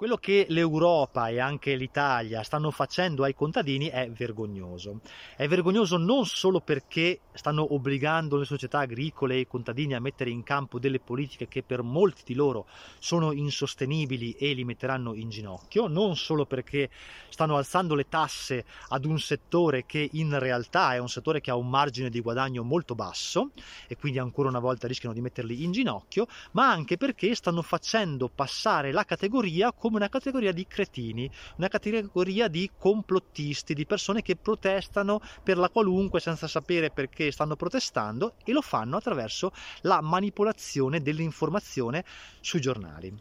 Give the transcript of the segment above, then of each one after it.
Quello che l'Europa e anche l'Italia stanno facendo ai contadini è vergognoso. È vergognoso non solo perché stanno obbligando le società agricole e i contadini a mettere in campo delle politiche che per molti di loro sono insostenibili e li metteranno in ginocchio, non solo perché stanno alzando le tasse ad un settore che in realtà è un settore che ha un margine di guadagno molto basso e quindi ancora una volta rischiano di metterli in ginocchio, ma anche perché stanno facendo passare la categoria come come una categoria di cretini, una categoria di complottisti, di persone che protestano per la qualunque senza sapere perché stanno protestando e lo fanno attraverso la manipolazione dell'informazione sui giornali.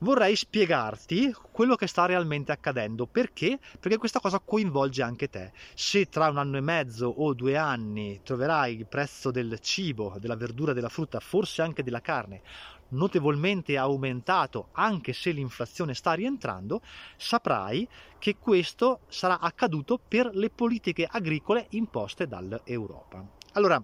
Vorrei spiegarti quello che sta realmente accadendo, perché? Perché questa cosa coinvolge anche te. Se tra un anno e mezzo o due anni troverai il prezzo del cibo, della verdura, della frutta, forse anche della carne, notevolmente aumentato anche se l'inflazione sta rientrando, saprai che questo sarà accaduto per le politiche agricole imposte dall'Europa. Allora,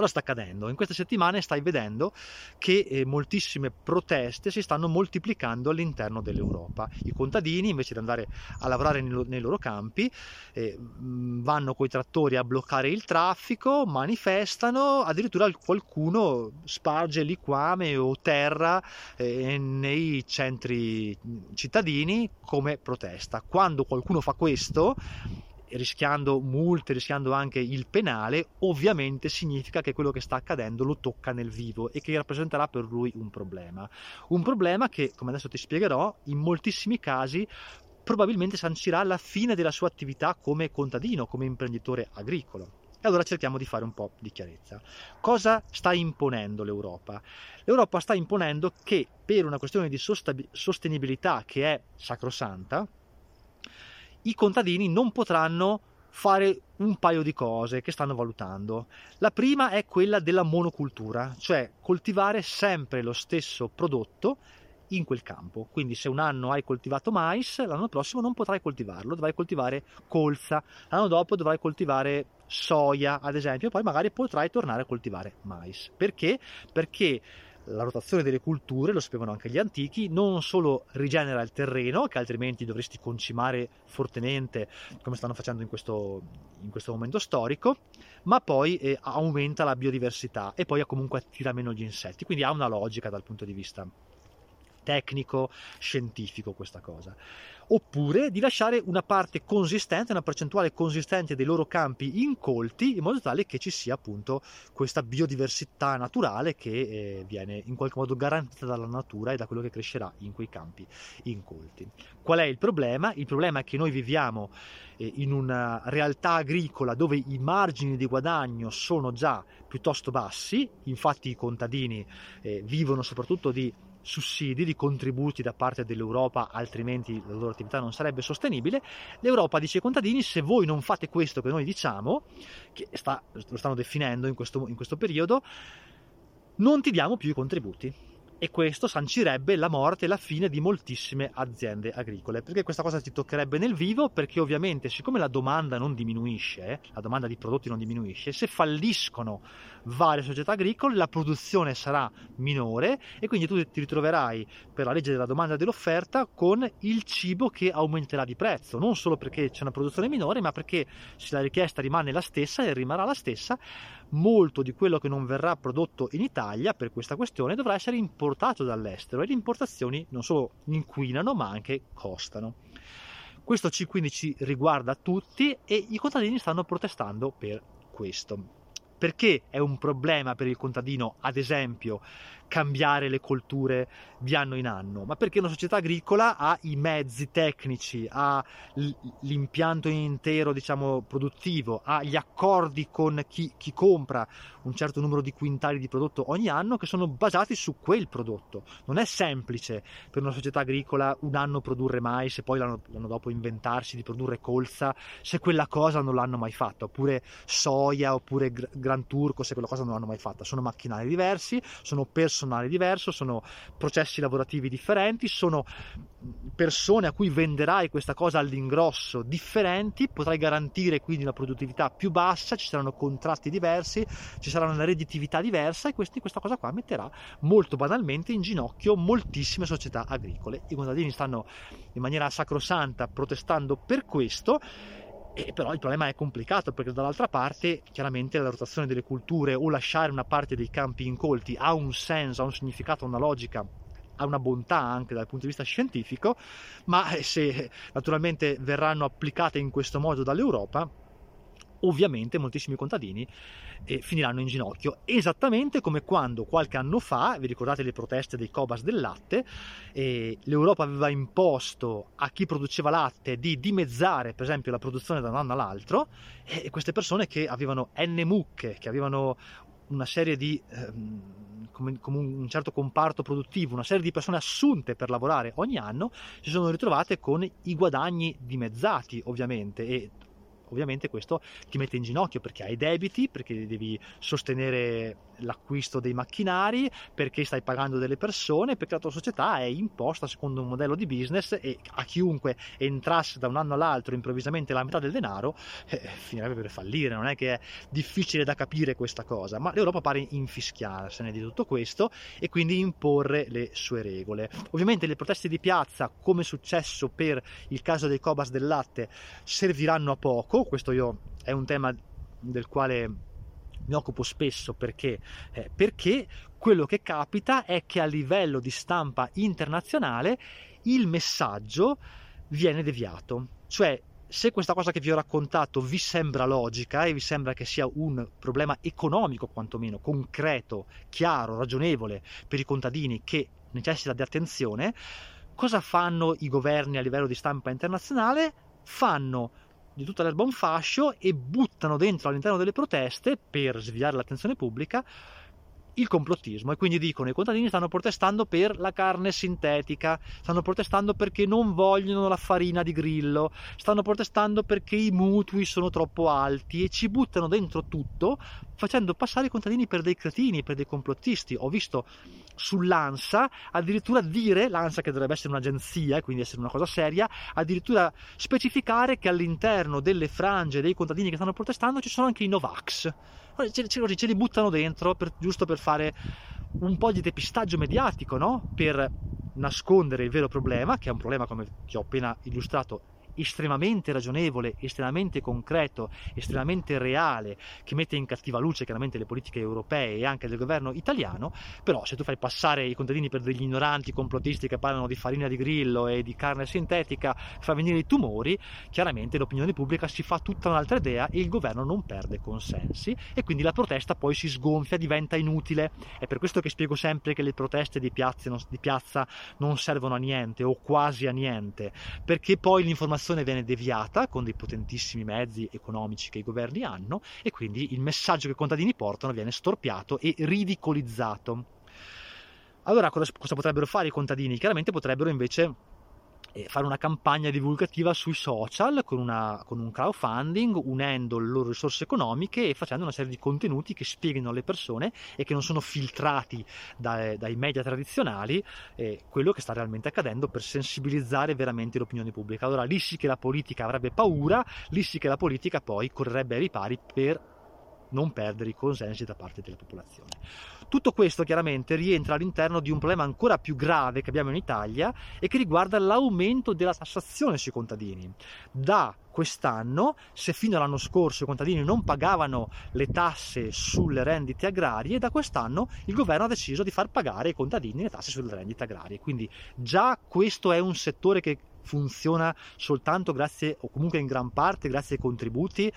Cosa sta accadendo? In queste settimane stai vedendo che eh, moltissime proteste si stanno moltiplicando all'interno dell'Europa. I contadini, invece di andare a lavorare nei, nei loro campi, eh, vanno con i trattori a bloccare il traffico, manifestano, addirittura qualcuno sparge liquame o terra eh, nei centri cittadini come protesta. Quando qualcuno fa questo, rischiando multe, rischiando anche il penale, ovviamente significa che quello che sta accadendo lo tocca nel vivo e che rappresenterà per lui un problema. Un problema che, come adesso ti spiegherò, in moltissimi casi probabilmente sancirà la fine della sua attività come contadino, come imprenditore agricolo. E allora cerchiamo di fare un po' di chiarezza. Cosa sta imponendo l'Europa? L'Europa sta imponendo che per una questione di sostenibilità che è sacrosanta, i contadini non potranno fare un paio di cose che stanno valutando. La prima è quella della monocultura, cioè coltivare sempre lo stesso prodotto in quel campo. Quindi se un anno hai coltivato mais, l'anno prossimo non potrai coltivarlo, dovrai coltivare colza, l'anno dopo dovrai coltivare soia, ad esempio, poi magari potrai tornare a coltivare mais. Perché? Perché la rotazione delle culture, lo sapevano anche gli antichi, non solo rigenera il terreno, che altrimenti dovresti concimare fortemente, come stanno facendo in questo, in questo momento storico, ma poi eh, aumenta la biodiversità e poi comunque attira meno gli insetti, quindi ha una logica dal punto di vista tecnico, scientifico questa cosa oppure di lasciare una parte consistente, una percentuale consistente dei loro campi incolti in modo tale che ci sia appunto questa biodiversità naturale che eh, viene in qualche modo garantita dalla natura e da quello che crescerà in quei campi incolti. Qual è il problema? Il problema è che noi viviamo eh, in una realtà agricola dove i margini di guadagno sono già piuttosto bassi, infatti i contadini eh, vivono soprattutto di sussidi, di contributi da parte dell'Europa, altrimenti la loro attività non sarebbe sostenibile. L'Europa dice ai contadini: se voi non fate questo che noi diciamo, che sta, lo stanno definendo in questo, in questo periodo, non ti diamo più i contributi e questo sancirebbe la morte e la fine di moltissime aziende agricole. Perché questa cosa ti toccherebbe nel vivo? Perché ovviamente, siccome la domanda non diminuisce, la domanda di prodotti non diminuisce, se falliscono varie società agricole, la produzione sarà minore e quindi tu ti ritroverai per la legge della domanda e dell'offerta con il cibo che aumenterà di prezzo, non solo perché c'è una produzione minore, ma perché se la richiesta rimane la stessa e rimarrà la stessa, molto di quello che non verrà prodotto in Italia per questa questione dovrà essere importato dall'estero e le importazioni non solo inquinano ma anche costano. Questo ci, quindi ci riguarda tutti e i contadini stanno protestando per questo. Perché è un problema per il contadino, ad esempio, cambiare le colture di anno in anno, ma perché una società agricola ha i mezzi tecnici, ha l'impianto intero, diciamo, produttivo, ha gli accordi con chi, chi, compra un certo numero di quintali di prodotto ogni anno che sono basati su quel prodotto. Non è semplice per una società agricola un anno produrre mais e poi l'anno, l'anno dopo inventarsi di produrre colza se quella cosa non l'hanno mai fatta, oppure soia, oppure gran turco se quella cosa non l'hanno mai fatta. Sono macchinari diversi, sono persone personale diverso, sono processi lavorativi differenti, sono persone a cui venderai questa cosa all'ingrosso differenti, potrai garantire quindi una produttività più bassa, ci saranno contratti diversi, ci sarà una redditività diversa e questi, questa cosa qua metterà molto banalmente in ginocchio moltissime società agricole. I contadini stanno in maniera sacrosanta protestando per questo e però il problema è complicato perché dall'altra parte chiaramente la rotazione delle culture o lasciare una parte dei campi incolti ha un senso, ha un significato, una logica ha una bontà anche dal punto di vista scientifico, ma se naturalmente verranno applicate in questo modo dall'Europa, ovviamente moltissimi contadini eh, finiranno in ginocchio, esattamente come quando qualche anno fa, vi ricordate le proteste dei Cobas del latte, eh, l'Europa aveva imposto a chi produceva latte di dimezzare per esempio la produzione da un anno all'altro e queste persone che avevano N mucche, che avevano una serie di ehm, come, un certo comparto produttivo, una serie di persone assunte per lavorare ogni anno, si sono ritrovate con i guadagni dimezzati ovviamente e ovviamente questo ti mette in ginocchio perché hai debiti, perché devi sostenere l'acquisto dei macchinari, perché stai pagando delle persone, perché la tua società è imposta secondo un modello di business e a chiunque entrasse da un anno all'altro improvvisamente la metà del denaro eh, finirebbe per fallire, non è che è difficile da capire questa cosa, ma l'Europa pare infischiarsene di tutto questo e quindi imporre le sue regole. Ovviamente le proteste di piazza, come è successo per il caso dei Cobas del latte, serviranno a poco, questo io è un tema del quale mi occupo spesso perché, eh, perché quello che capita è che a livello di stampa internazionale il messaggio viene deviato. Cioè, se questa cosa che vi ho raccontato vi sembra logica e vi sembra che sia un problema economico quantomeno, concreto, chiaro, ragionevole per i contadini che necessita di attenzione, cosa fanno i governi a livello di stampa internazionale? Fanno di tutta l'erba un fascio e buttano dentro all'interno delle proteste per sviare l'attenzione pubblica il complottismo e quindi dicono i contadini stanno protestando per la carne sintetica, stanno protestando perché non vogliono la farina di grillo, stanno protestando perché i mutui sono troppo alti e ci buttano dentro tutto facendo passare i contadini per dei cretini, per dei complottisti. Ho visto sull'ANSA addirittura dire, l'ANSA che dovrebbe essere un'agenzia quindi essere una cosa seria, addirittura specificare che all'interno delle frange dei contadini che stanno protestando ci sono anche i Novax ce, ce, ce li buttano dentro per, giusto per fare un po' di depistaggio mediatico, no? Per nascondere il vero problema, che è un problema come ti ho appena illustrato estremamente ragionevole, estremamente concreto, estremamente reale, che mette in cattiva luce chiaramente le politiche europee e anche del governo italiano, però se tu fai passare i contadini per degli ignoranti complottisti che parlano di farina di grillo e di carne sintetica, fa venire i tumori, chiaramente l'opinione pubblica si fa tutta un'altra idea e il governo non perde consensi e quindi la protesta poi si sgonfia, diventa inutile. È per questo che spiego sempre che le proteste di piazza, di piazza non servono a niente o quasi a niente, perché poi l'informazione l'informazione viene deviata con dei potentissimi mezzi economici che i governi hanno e quindi il messaggio che i contadini portano viene storpiato e ridicolizzato. Allora cosa potrebbero fare i contadini? Chiaramente potrebbero invece fare una campagna divulgativa sui social con, una, con, un crowdfunding, unendo le loro risorse economiche e facendo una serie di contenuti che spieghino alle persone e che non sono filtrati dai, dai media tradizionali eh, quello che sta realmente accadendo per sensibilizzare veramente l'opinione pubblica. Allora lì sì che la politica avrebbe paura, lì sì che la politica poi correrebbe ai ripari per non perdere i consensi da parte della popolazione. Tutto questo chiaramente rientra all'interno di un problema ancora più grave che abbiamo in Italia e che riguarda l'aumento della tassazione sui contadini. Da quest'anno, se fino all'anno scorso i contadini non pagavano le tasse sulle rendite agrarie, da quest'anno il governo ha deciso di far pagare ai contadini le tasse sulle rendite agrarie. Quindi già questo è un settore che funziona soltanto grazie o comunque in gran parte grazie ai contributi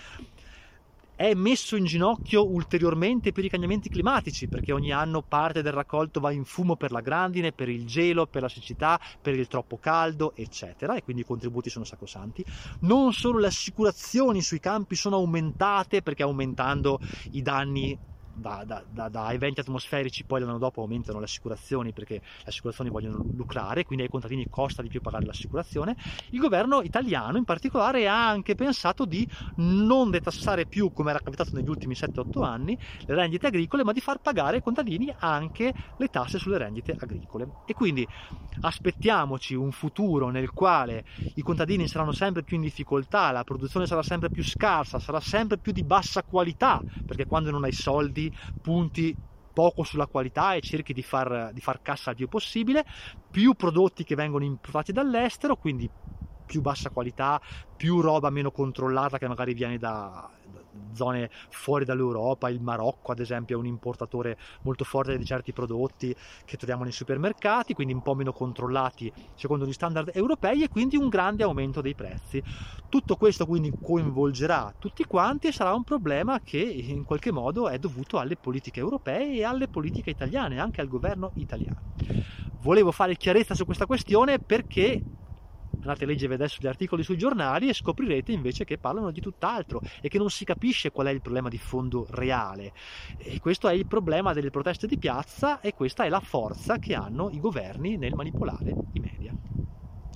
è messo in ginocchio ulteriormente per i cambiamenti climatici, perché ogni anno parte del raccolto va in fumo per la grandine, per il gelo, per la siccità, per il troppo caldo, eccetera, e quindi i contributi sono sacrosanti. Non solo le assicurazioni sui campi sono aumentate, perché aumentando i danni da, da, da, da, eventi atmosferici poi l'anno dopo aumentano le assicurazioni perché le assicurazioni vogliono lucrare, quindi ai contadini costa di più pagare l'assicurazione. Il governo italiano in particolare ha anche pensato di non detassare più, come era capitato negli ultimi 7-8 anni, le rendite agricole, ma di far pagare ai contadini anche le tasse sulle rendite agricole. E quindi aspettiamoci un futuro nel quale i contadini saranno sempre più in difficoltà, la produzione sarà sempre più scarsa, sarà sempre più di bassa qualità, perché quando non hai soldi punti poco sulla qualità e cerchi di far, di far cassa il più possibile, più prodotti che vengono importati dall'estero, quindi più bassa qualità, più roba meno controllata che magari viene da, zone fuori dall'Europa, il Marocco ad esempio è un importatore molto forte di certi prodotti che troviamo nei supermercati, quindi un po' meno controllati secondo gli standard europei e quindi un grande aumento dei prezzi. Tutto questo quindi coinvolgerà tutti quanti e sarà un problema che in qualche modo è dovuto alle politiche europee e alle politiche italiane, anche al governo italiano. Volevo fare chiarezza su questa questione perché andate a leggere adesso gli articoli sui giornali e scoprirete invece che parlano di tutt'altro e che non si capisce qual è il problema di fondo reale. E questo è il problema delle proteste di piazza e questa è la forza che hanno i governi nel manipolare i media.